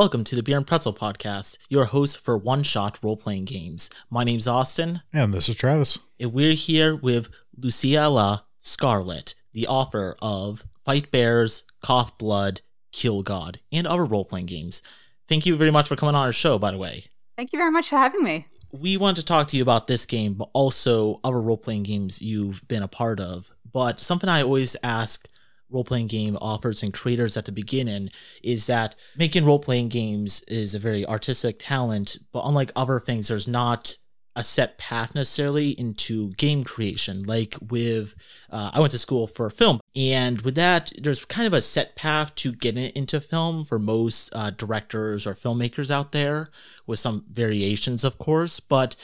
Welcome to the Beer and Pretzel Podcast, your host for one shot role playing games. My name's Austin, And this is Travis. and we're here with Luciella Scarlett, the author of Fight Bears, Cough Blood, Kill God, and other role playing games. Thank you very much for coming on our show, by the way. Thank you very much for having me. We want to talk to you about this game, but also other role playing games you've been a part of. But something I always ask role playing game authors and creators at the beginning is that making role playing games is a very artistic talent, but unlike other things, there's not a set path necessarily into game creation. Like with, uh, I went to school for film, and with that, there's kind of a set path to getting into film for most uh, directors or filmmakers out there, with some variations, of course. But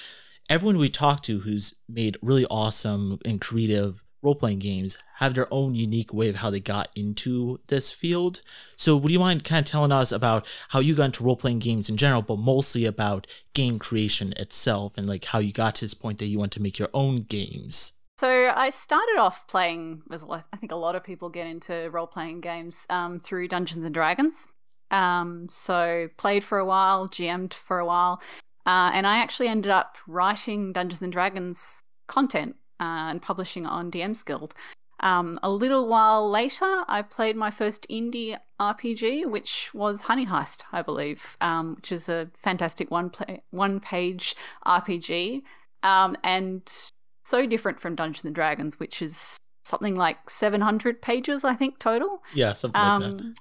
everyone we talk to who's made really awesome and creative role playing games have their own unique way of how they got into this field. So, would you mind kind of telling us about how you got into role playing games in general, but mostly about game creation itself and like how you got to this point that you want to make your own games? So I started off playing, as I think a lot of people get into role playing games um, through Dungeons and Dragons. Um, so played for a while, GM'd for a while, uh, and I actually ended up writing Dungeons and Dragons content uh, and publishing on DM's Guild. Um, a little while later, I played my first indie RPG, which was Honey Heist, I believe, um, which is a fantastic one play, one page RPG, um, and so different from Dungeons and Dragons, which is something like 700 pages, I think, total. Yeah, something like that.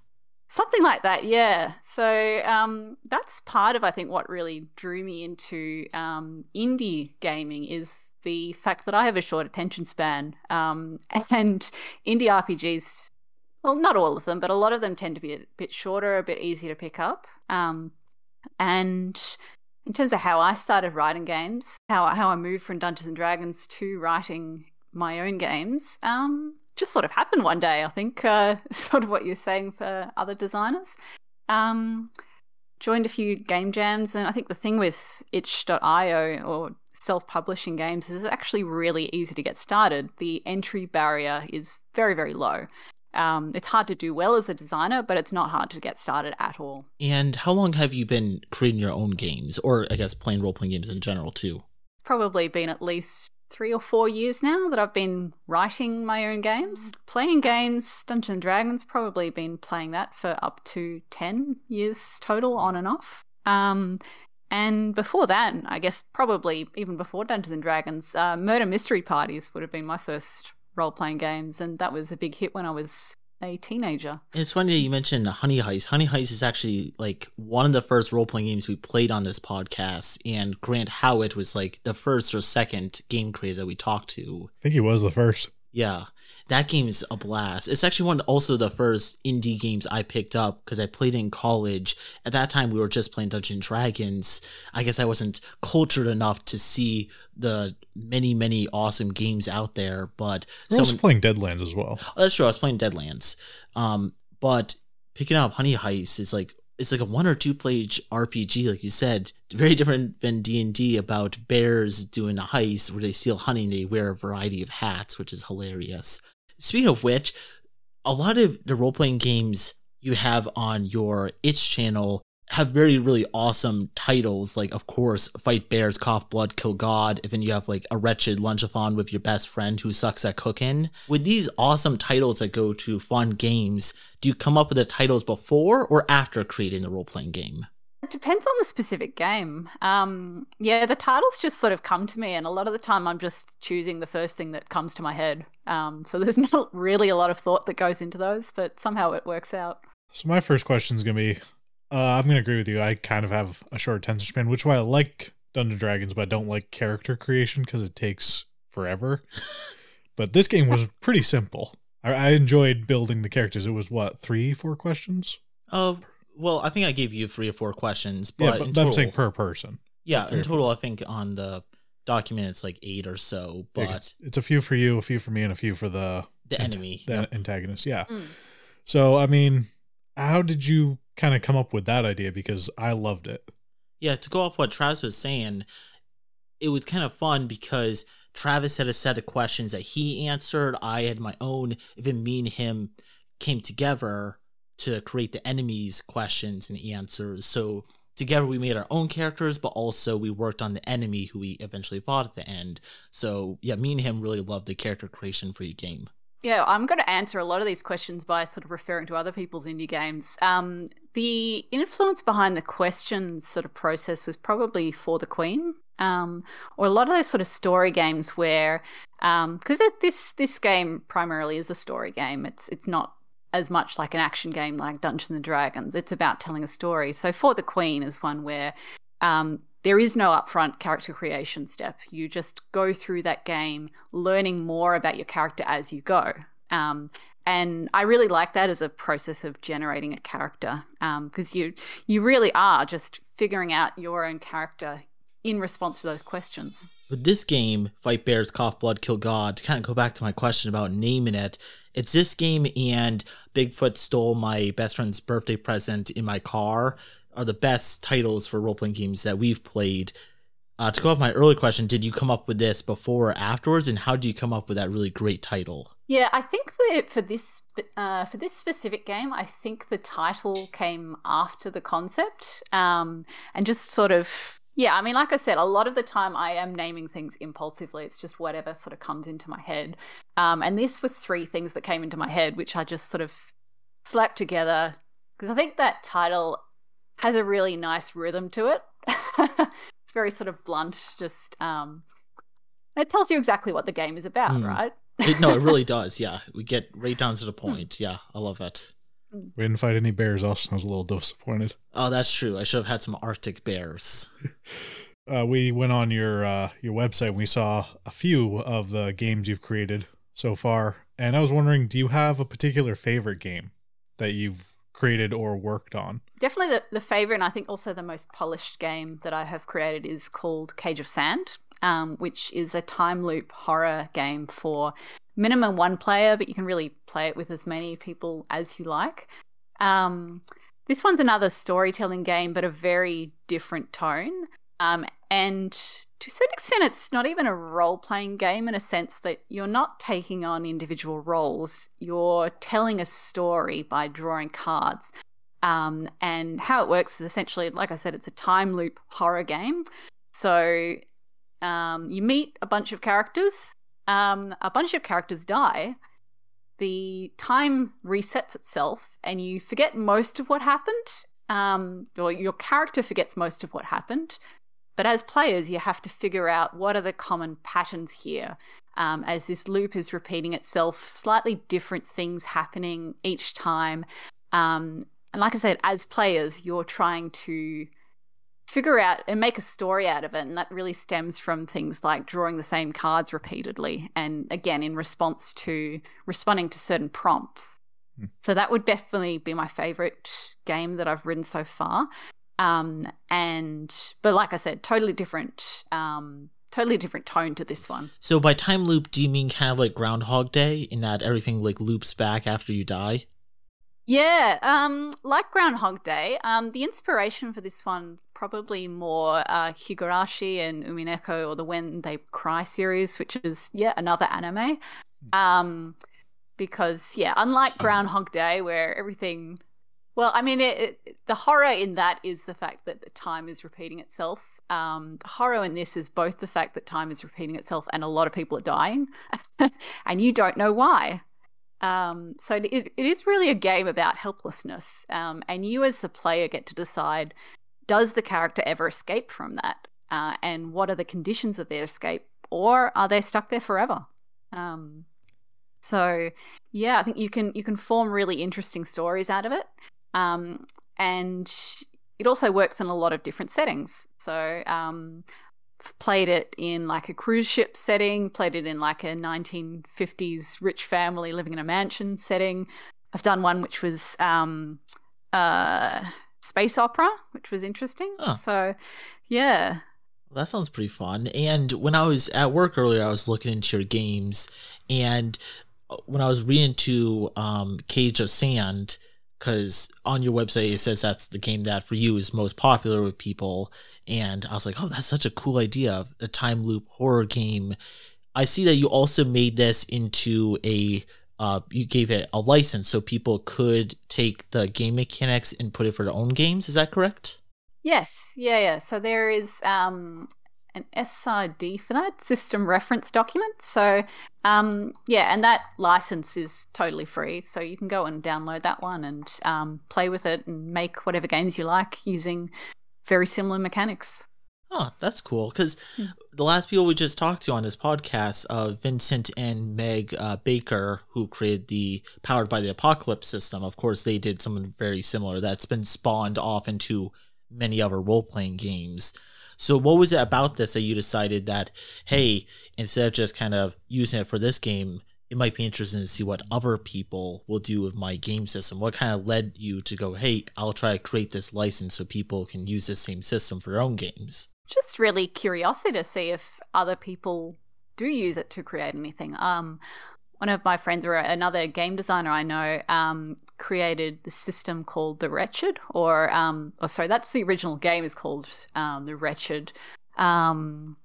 Something like that, yeah. So um, that's part of, I think, what really drew me into um, indie gaming is the fact that I have a short attention span, um, and indie RPGs. Well, not all of them, but a lot of them tend to be a bit shorter, a bit easier to pick up. Um, and in terms of how I started writing games, how how I moved from Dungeons and Dragons to writing my own games, um, just sort of happened one day. I think uh, sort of what you're saying for other designers. Um, joined a few game jams, and I think the thing with itch.io or self-publishing games is it's actually really easy to get started. The entry barrier is very very low. Um, it's hard to do well as a designer, but it's not hard to get started at all. And how long have you been creating your own games, or I guess playing role playing games in general too? Probably been at least three or four years now that I've been writing my own games. Playing games, Dungeons and Dragons, probably been playing that for up to 10 years total on and off. Um, and before that, I guess probably even before Dungeons and Dragons, uh, Murder Mystery Parties would have been my first role playing games, and that was a big hit when I was a teenager. It's funny that you mentioned Honey Heist. Honey Heist is actually like one of the first role playing games we played on this podcast, and Grant Howitt was like the first or second game creator that we talked to. I think he was the first. Yeah, that game's a blast. It's actually one also the first indie games I picked up because I played in college. At that time, we were just playing Dungeon Dragons. I guess I wasn't cultured enough to see the many, many awesome games out there. But We're playing Deadlands as well. Oh, that's true. I was playing Deadlands. Um, but picking up Honey Heist is like it's like a one or two page RPG, like you said, very different than D and D about bears doing a heist where they steal honey and they wear a variety of hats, which is hilarious. Speaking of which, a lot of the role playing games you have on your itch channel have very really awesome titles like of course fight bears cough blood kill god and then you have like a wretched lunchathon with your best friend who sucks at cooking with these awesome titles that go to fun games do you come up with the titles before or after creating the role-playing game It depends on the specific game. Um, yeah, the titles just sort of come to me, and a lot of the time I'm just choosing the first thing that comes to my head. Um, so there's not really a lot of thought that goes into those, but somehow it works out. So my first question is gonna be, uh, I'm gonna agree with you. I kind of have a short attention span, which is why I like Dungeons and Dragons, but I don't like character creation because it takes forever. but this game was pretty simple. I, I enjoyed building the characters. It was what three, four questions? oh well i think i gave you three or four questions but, yeah, in but total, I'm saying per person. yeah in total i think on the document it's like eight or so Yeah, but it's, it's a few for you, a few for me, and a few for the the ant- enemy the yep. antagonist. Yeah. Mm. So I mean, how did you kind of come up with that idea? Because I loved it. Yeah, to go off what Travis was saying, it was kind of fun because Travis had a set of questions that he answered. I had my own. Even me and him came together to create the enemies' questions and answers. So together we made our own characters, but also we worked on the enemy who we eventually fought at the end. So yeah, me and him really loved the character creation for your game. Yeah, I'm going to answer a lot of these questions by sort of referring to other people's indie games. Um, the influence behind the questions sort of process was probably for the Queen, um, or a lot of those sort of story games where, because um, this this game primarily is a story game. It's it's not as much like an action game like Dungeons and Dragons. It's about telling a story. So for the Queen is one where um, there is no upfront character creation step. You just go through that game, learning more about your character as you go. Um, and I really like that as a process of generating a character because um, you you really are just figuring out your own character in response to those questions. With this game, Fight Bears, Cough Blood, Kill God, to kind of go back to my question about naming it, it's this game and Bigfoot Stole My Best Friend's Birthday Present in My Car are the best titles for role playing games that we've played. Uh, to go off my early question, did you come up with this before or afterwards, and how do you come up with that really great title? Yeah, I think that for this uh, for this specific game, I think the title came after the concept, um, and just sort of yeah. I mean, like I said, a lot of the time I am naming things impulsively. It's just whatever sort of comes into my head, um, and this were three things that came into my head, which I just sort of slapped together because I think that title has a really nice rhythm to it. it's very sort of blunt, just um it tells you exactly what the game is about, mm. right? it, no, it really does. Yeah, we get right down to the point. Yeah, I love it. We didn't fight any bears. Also, I was a little disappointed. Oh, that's true. I should have had some Arctic bears. uh, we went on your uh, your website. and We saw a few of the games you've created so far, and I was wondering, do you have a particular favorite game that you've created or worked on? Definitely the, the favorite, and I think also the most polished game that I have created is called Cage of Sand, um, which is a time loop horror game for minimum one player, but you can really play it with as many people as you like. Um, this one's another storytelling game, but a very different tone. Um, and to a certain extent, it's not even a role playing game in a sense that you're not taking on individual roles. You're telling a story by drawing cards. Um, and how it works is essentially, like I said, it's a time loop horror game. So um, you meet a bunch of characters, um, a bunch of characters die. The time resets itself, and you forget most of what happened. Um, or your character forgets most of what happened. But as players, you have to figure out what are the common patterns here. Um, as this loop is repeating itself, slightly different things happening each time. Um, and like I said, as players, you're trying to figure out and make a story out of it. And that really stems from things like drawing the same cards repeatedly. And again, in response to responding to certain prompts. Hmm. So that would definitely be my favorite game that I've written so far. Um, and but like I said, totally different. Um, totally different tone to this one. So by time loop, do you mean kind of like Groundhog Day, in that everything like loops back after you die? Yeah, um, like Groundhog Day. Um, the inspiration for this one probably more uh, Higurashi and Umineko or the When They Cry series, which is yeah another anime. Um, because yeah, unlike Groundhog Day, where everything well, I mean, it, it, the horror in that is the fact that the time is repeating itself. Um, the horror in this is both the fact that time is repeating itself and a lot of people are dying, and you don't know why. Um, so it, it is really a game about helplessness, um, and you as the player get to decide: does the character ever escape from that, uh, and what are the conditions of their escape, or are they stuck there forever? Um, so yeah, I think you can you can form really interesting stories out of it. Um, and it also works in a lot of different settings. So, um, played it in like a cruise ship setting, played it in like a 1950s rich family living in a mansion setting. I've done one which was um, uh, space opera, which was interesting. Oh. So, yeah. Well, that sounds pretty fun. And when I was at work earlier, I was looking into your games, and uh, when I was reading to um, Cage of Sand, because on your website it says that's the game that for you is most popular with people and i was like oh that's such a cool idea a time loop horror game i see that you also made this into a uh, you gave it a license so people could take the game mechanics and put it for their own games. Is that correct? Yes, yeah, yeah. So there is um, an SRD for that system reference document. So um, yeah, and that license is totally free. So you can go and download that one and um, play with it and make whatever games you like using very similar mechanics. Oh, that's cool. Because mm. the last people we just talked to on this podcast, uh, Vincent and Meg uh, Baker, who created the Powered by the Apocalypse system, of course, they did something very similar that's been spawned off into many other role playing games. So, what was it about this that you decided that, hey, instead of just kind of using it for this game, it might be interesting to see what other people will do with my game system. What kind of led you to go, hey, I'll try to create this license so people can use the same system for their own games? Just really curiosity to see if other people do use it to create anything. Um, one of my friends or another game designer I know um, created the system called The Wretched, or um, oh sorry, that's the original game is called um, The Wretched. Um,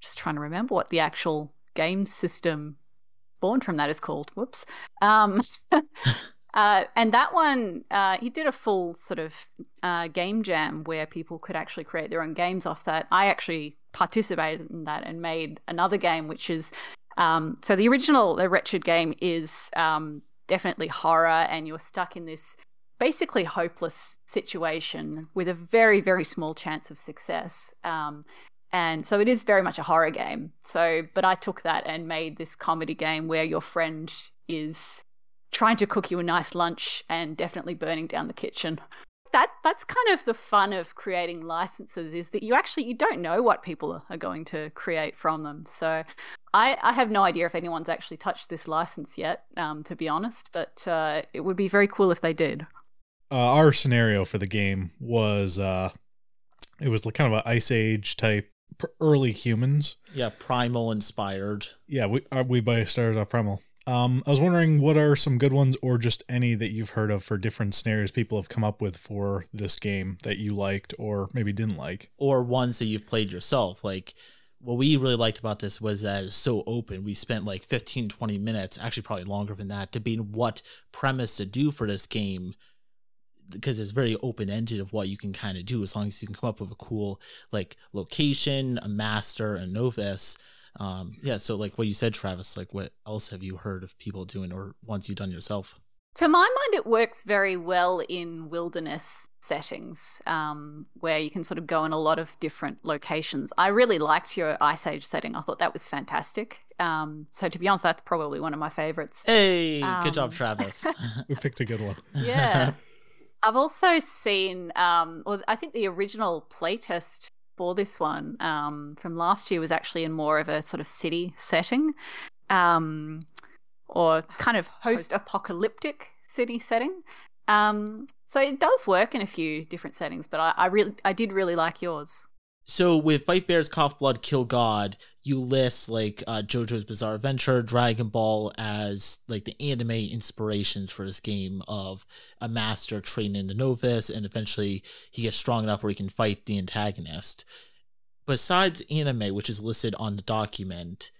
just trying to remember what the actual game system born from that is called. Whoops. Um, uh, and that one, uh, he did a full sort of uh, game jam where people could actually create their own games off that. I actually participated in that and made another game, which is um, so the original, the Wretched game is um, definitely horror, and you're stuck in this basically hopeless situation with a very, very small chance of success. Um, and so it is very much a horror game. So, but I took that and made this comedy game where your friend is trying to cook you a nice lunch and definitely burning down the kitchen. That that's kind of the fun of creating licenses is that you actually you don't know what people are going to create from them. So I, I have no idea if anyone's actually touched this license yet, um, to be honest, but uh, it would be very cool if they did. Uh, our scenario for the game was uh, it was kind of an ice age type early humans. Yeah, primal inspired. Yeah, we uh, we buy stars off primal. Um, I was wondering what are some good ones, or just any that you've heard of for different scenarios people have come up with for this game that you liked or maybe didn't like, or ones that you've played yourself. Like what we really liked about this was that it's so open. We spent like 15, 20 minutes, actually probably longer than that—to debating what premise to do for this game because it's very open ended of what you can kind of do as long as you can come up with a cool like location, a master, a novice. Um, yeah, so like what you said, Travis, like what else have you heard of people doing or once you've done yourself? To my mind, it works very well in wilderness settings um, where you can sort of go in a lot of different locations. I really liked your Ice Age setting. I thought that was fantastic. Um, so to be honest, that's probably one of my favorites. Hey, um, good job, um, Travis. we picked a good one. Yeah. I've also seen, um, or I think the original playtest for this one um, from last year was actually in more of a sort of city setting, um, or kind of post-apocalyptic city setting. Um, so it does work in a few different settings, but I, I really, I did really like yours. So with Fight Bears, Cough Blood, Kill God, you list like uh, JoJo's Bizarre Adventure, Dragon Ball as like the anime inspirations for this game of a master training the novice, and eventually he gets strong enough where he can fight the antagonist. Besides anime, which is listed on the document,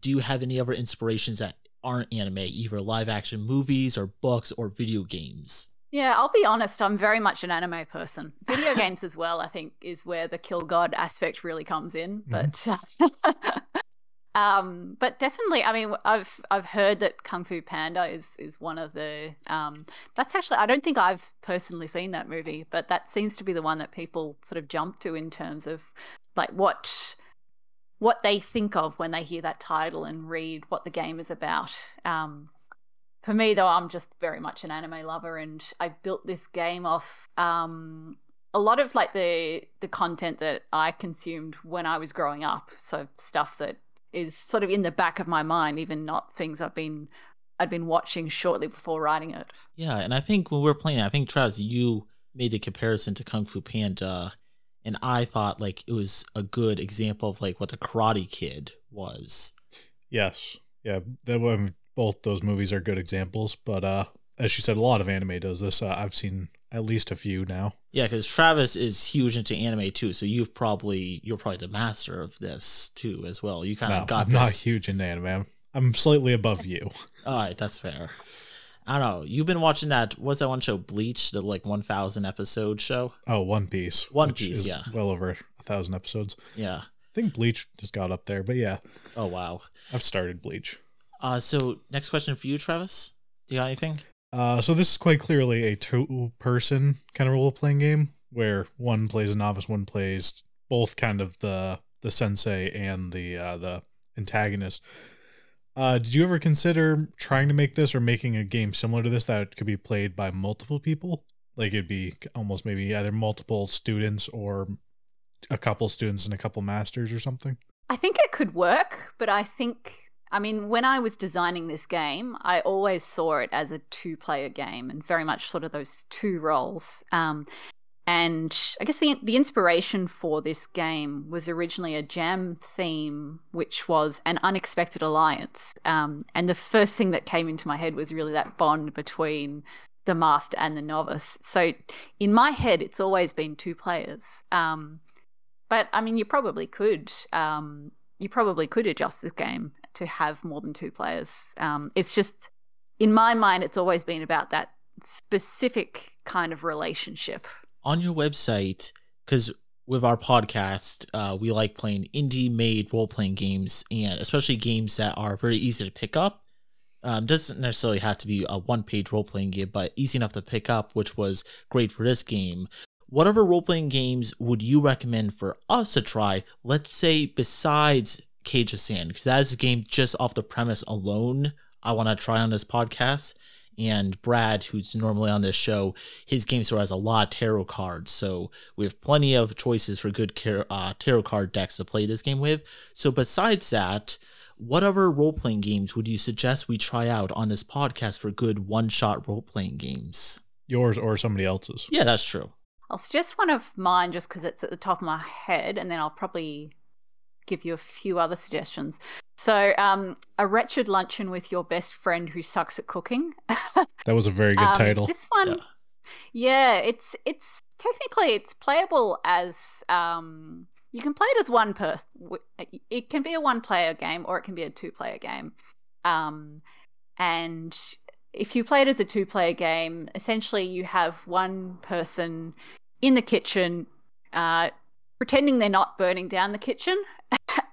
do you have any other inspirations that aren't anime, either live action movies or books or video games? Yeah, I'll be honest, I'm very much an anime person. Video games as well, I think, is where the kill god aspect really comes in. Mm-hmm. But um but definitely I mean I've I've heard that Kung Fu Panda is is one of the um that's actually I don't think I've personally seen that movie, but that seems to be the one that people sort of jump to in terms of like what what they think of when they hear that title and read what the game is about. Um, for me, though, I'm just very much an anime lover, and I built this game off um, a lot of like the the content that I consumed when I was growing up. So stuff that is sort of in the back of my mind, even not things I've been I'd been watching shortly before writing it. Yeah, and I think when we are playing, I think Travis, you made the comparison to Kung Fu Panda and I thought like it was a good example of like what the Karate Kid was. Yes, yeah, that um, both those movies are good examples. But uh, as she said, a lot of anime does this. Uh, I've seen at least a few now. Yeah, because Travis is huge into anime too, so you've probably you're probably the master of this too as well. You kind of no, got. I'm this. not huge into anime. I'm, I'm slightly above you. All right, that's fair. I don't know. You've been watching that. What's that one show? Bleach, the like 1,000 episode show. Oh, One Piece. One Piece, is yeah. Well over a thousand episodes. Yeah. I think Bleach just got up there, but yeah, Oh wow. I've started Bleach. Uh, so next question for you, Travis. Do you got anything? Uh, so this is quite clearly a two-person kind of role-playing game where one plays a novice, one plays both kind of the the sensei and the uh, the antagonist. Uh, did you ever consider trying to make this or making a game similar to this that could be played by multiple people? Like it'd be almost maybe either multiple students or a couple students and a couple masters or something. I think it could work, but I think, I mean, when I was designing this game, I always saw it as a two player game and very much sort of those two roles. Um, and I guess the, the inspiration for this game was originally a jam theme, which was an unexpected alliance. Um, and the first thing that came into my head was really that bond between the master and the novice. So in my head, it's always been two players. Um, but I mean, you probably could. Um, you probably could adjust this game to have more than two players. Um, it's just, in my mind, it's always been about that specific kind of relationship. On your website, because with our podcast, uh, we like playing indie made role playing games and especially games that are very easy to pick up. Um, doesn't necessarily have to be a one page role playing game, but easy enough to pick up, which was great for this game. Whatever role playing games would you recommend for us to try? Let's say besides Cage of Sand, because that is a game just off the premise alone I want to try on this podcast. And Brad, who's normally on this show, his game store has a lot of tarot cards. So we have plenty of choices for good car- uh, tarot card decks to play this game with. So besides that, what other role playing games would you suggest we try out on this podcast for good one shot role playing games? Yours or somebody else's. Yeah, that's true. I'll suggest one of mine just because it's at the top of my head, and then I'll probably give you a few other suggestions. So, um, a wretched luncheon with your best friend who sucks at cooking. That was a very good Um, title. This one, Yeah. yeah. it's it's technically it's playable as um, you can play it as one person. It can be a one-player game or it can be a two-player game. Um, and if you play it as a two-player game, essentially you have one person in the kitchen, uh, pretending they're not burning down the kitchen,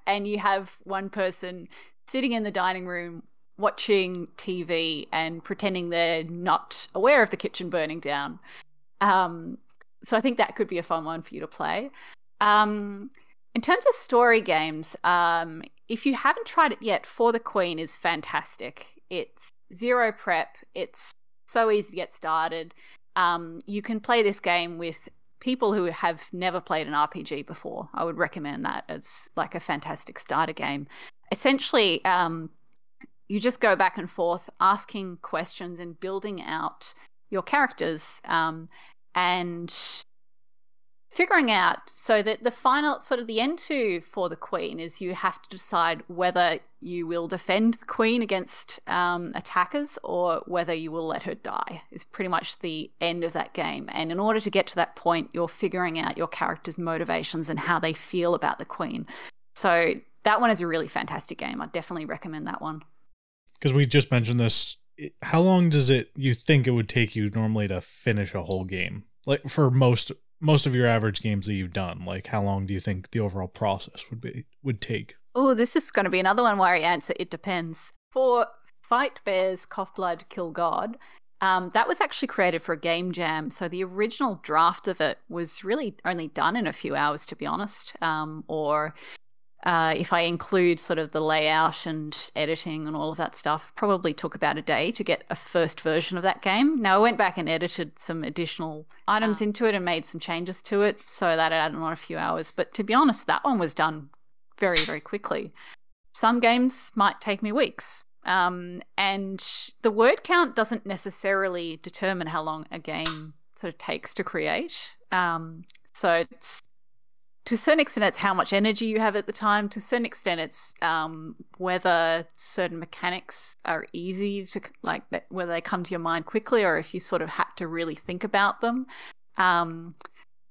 and you have one person sitting in the dining room watching TV and pretending they're not aware of the kitchen burning down. Um, so I think that could be a fun one for you to play. Um, in terms of story games, um, if you haven't tried it yet, For the Queen is fantastic. It's zero prep. It's so easy to get started. Um, you can play this game with people who have never played an RPG before. I would recommend that as like a fantastic starter game. Essentially, um, you just go back and forth asking questions and building out your characters um, and figuring out so that the final sort of the end to for the queen is you have to decide whether you will defend the queen against um, attackers or whether you will let her die is pretty much the end of that game. And in order to get to that point you're figuring out your character's motivations and how they feel about the queen. So that one is a really fantastic game. I definitely recommend that one. Because we just mentioned this how long does it you think it would take you normally to finish a whole game? Like for most most of your average games that you've done like how long do you think the overall process would be would take Oh, this is going to be another one where I answer it depends. For Fight Bears, Cough Blood, Kill God, um, that was actually created for a game jam. So the original draft of it was really only done in a few hours, to be honest. Um, or uh, if I include sort of the layout and editing and all of that stuff, probably took about a day to get a first version of that game. Now I went back and edited some additional items into it and made some changes to it, so that added on a few hours. But to be honest, that one was done very, very quickly. Some games might take me weeks. Um, and the word count doesn't necessarily determine how long a game sort of takes to create. Um, so it's to a certain extent, it's how much energy you have at the time. To a certain extent, it's um, whether certain mechanics are easy to like, whether they come to your mind quickly, or if you sort of had to really think about them. Um,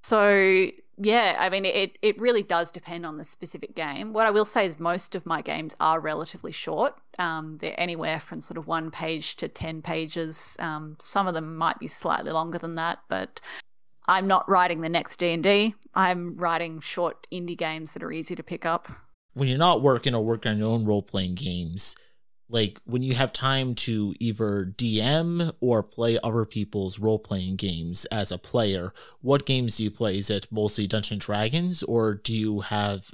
so yeah, I mean, it, it really does depend on the specific game. What I will say is most of my games are relatively short. Um, they're anywhere from sort of one page to 10 pages. Um, some of them might be slightly longer than that, but I'm not writing the next D&D. I'm writing short indie games that are easy to pick up. When you're not working or working on your own role-playing games, like when you have time to either DM or play other people's role playing games as a player, what games do you play? Is it mostly Dungeons Dragons or do you have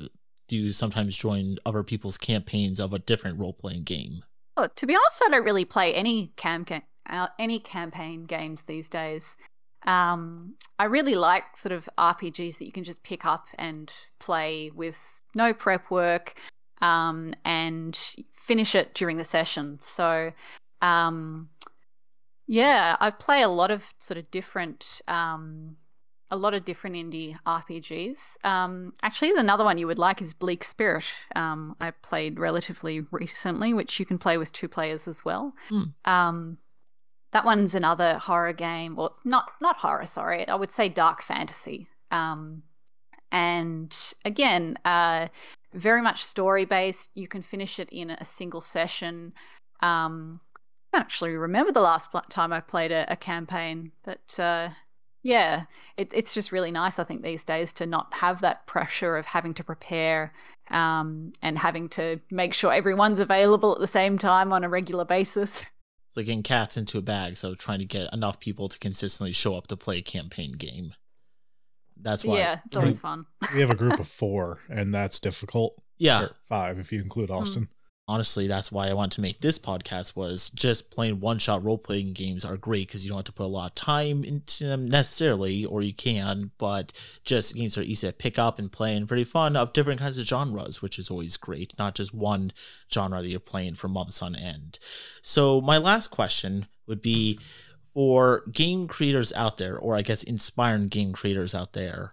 do you sometimes join other people's campaigns of a different role playing game? Oh, to be honest, I don't really play any cam uh, any campaign games these days. Um, I really like sort of RPGs that you can just pick up and play with no prep work um, and finish it during the session. So, um, yeah, I play a lot of sort of different, um, a lot of different indie RPGs. Um, actually, there's another one you would like is Bleak Spirit. Um, I played relatively recently, which you can play with two players as well. Hmm. That one's another horror game. Well, it's not not horror. Sorry, I would say dark fantasy. Um, and again, uh, very much story based. You can finish it in a single session. Um, I can't actually remember the last time I played a, a campaign, but uh, yeah, it, it's just really nice. I think these days to not have that pressure of having to prepare um, and having to make sure everyone's available at the same time on a regular basis. It's like getting cats into a bag, so trying to get enough people to consistently show up to play a campaign game. That's why. Yeah, it's always fun. we have a group of four, and that's difficult. Yeah, or five if you include hmm. Austin. Honestly, that's why I want to make this podcast. Was just playing one shot role playing games are great because you don't have to put a lot of time into them necessarily, or you can, but just games are easy to pick up and play and pretty fun of different kinds of genres, which is always great. Not just one genre that you're playing for months on end. So my last question would be for game creators out there, or I guess inspiring game creators out there,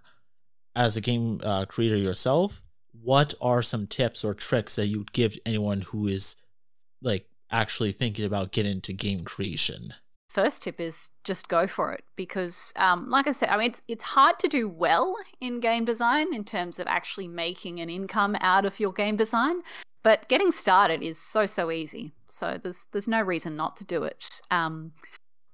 as a game uh, creator yourself, what are some tips or tricks that you would give anyone who is like actually thinking about getting into game creation? First tip is just go for it because, um, like I said, I mean it's it's hard to do well in game design in terms of actually making an income out of your game design. But getting started is so so easy. So there's there's no reason not to do it. Um,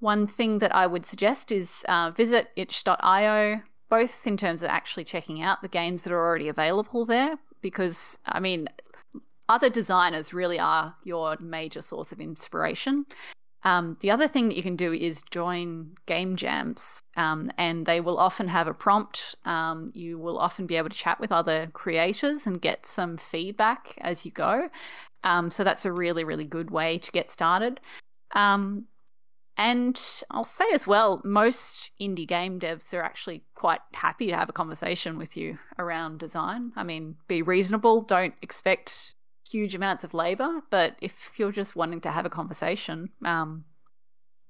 one thing that I would suggest is uh, visit itch.io, both in terms of actually checking out the games that are already available there, because, I mean, other designers really are your major source of inspiration. Um, the other thing that you can do is join game jams, um, and they will often have a prompt. Um, you will often be able to chat with other creators and get some feedback as you go. Um, so that's a really, really good way to get started. Um, and I'll say as well, most indie game devs are actually quite happy to have a conversation with you around design. I mean, be reasonable, don't expect huge amounts of labor, but if you're just wanting to have a conversation, um,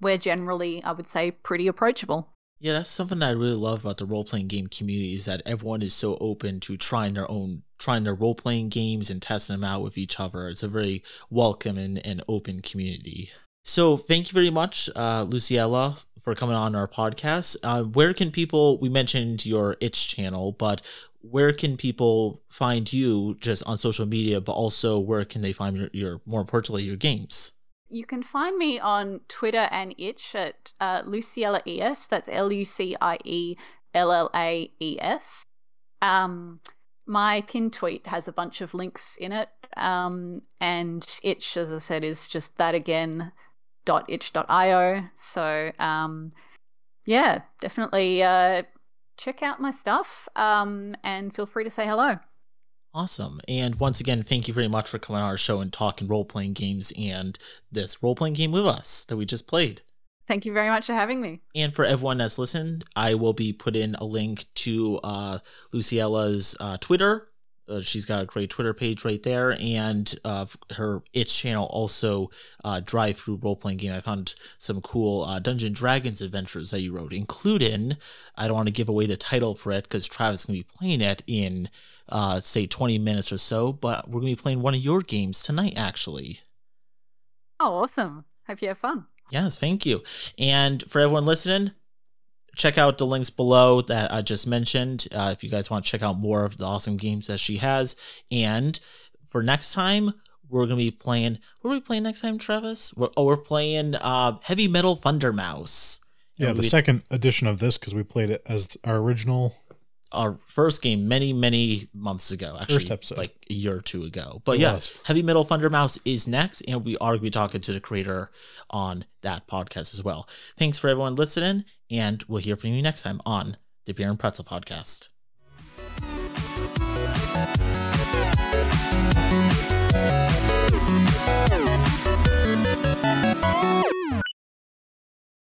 we're generally, I would say, pretty approachable. Yeah, that's something that I really love about the role playing game community is that everyone is so open to trying their own, trying their role playing games and testing them out with each other. It's a very welcome and, and open community. So thank you very much, uh, Luciella, for coming on our podcast. Uh, where can people? We mentioned your itch channel, but where can people find you just on social media? But also, where can they find your, your more importantly your games? You can find me on Twitter and itch at uh, Luciella Es. That's L U C I E L L A E S. Um, my pin tweet has a bunch of links in it. Um, and itch, as I said, is just that again itch.io. So, um, yeah, definitely uh, check out my stuff um, and feel free to say hello. Awesome. And once again, thank you very much for coming on our show and talking role playing games and this role playing game with us that we just played. Thank you very much for having me. And for everyone that's listened, I will be putting a link to uh, Luciella's uh, Twitter uh, she's got a great Twitter page right there, and uh, her itch channel also uh, drive through role playing game. I found some cool uh, Dungeon Dragons adventures that you wrote, including I don't want to give away the title for it because Travis can be playing it in uh, say twenty minutes or so, but we're gonna be playing one of your games tonight, actually. Oh, awesome! Hope you have fun. Yes, thank you. And for everyone listening, check out the links below that I just mentioned uh, if you guys want to check out more of the awesome games that she has. And for next time, we're gonna be playing. What are we playing next time, Travis? We're, oh, we're playing uh, Heavy Metal Thunder Mouse. Yeah, the we- second edition of this because we played it as our original. Our first game many many months ago actually First episode. like a year or two ago but It yeah was. heavy metal thunder mouse is next and we are going to be talking to the creator on that podcast as well thanks for everyone listening and we'll hear from you next time on the beer and pretzel podcast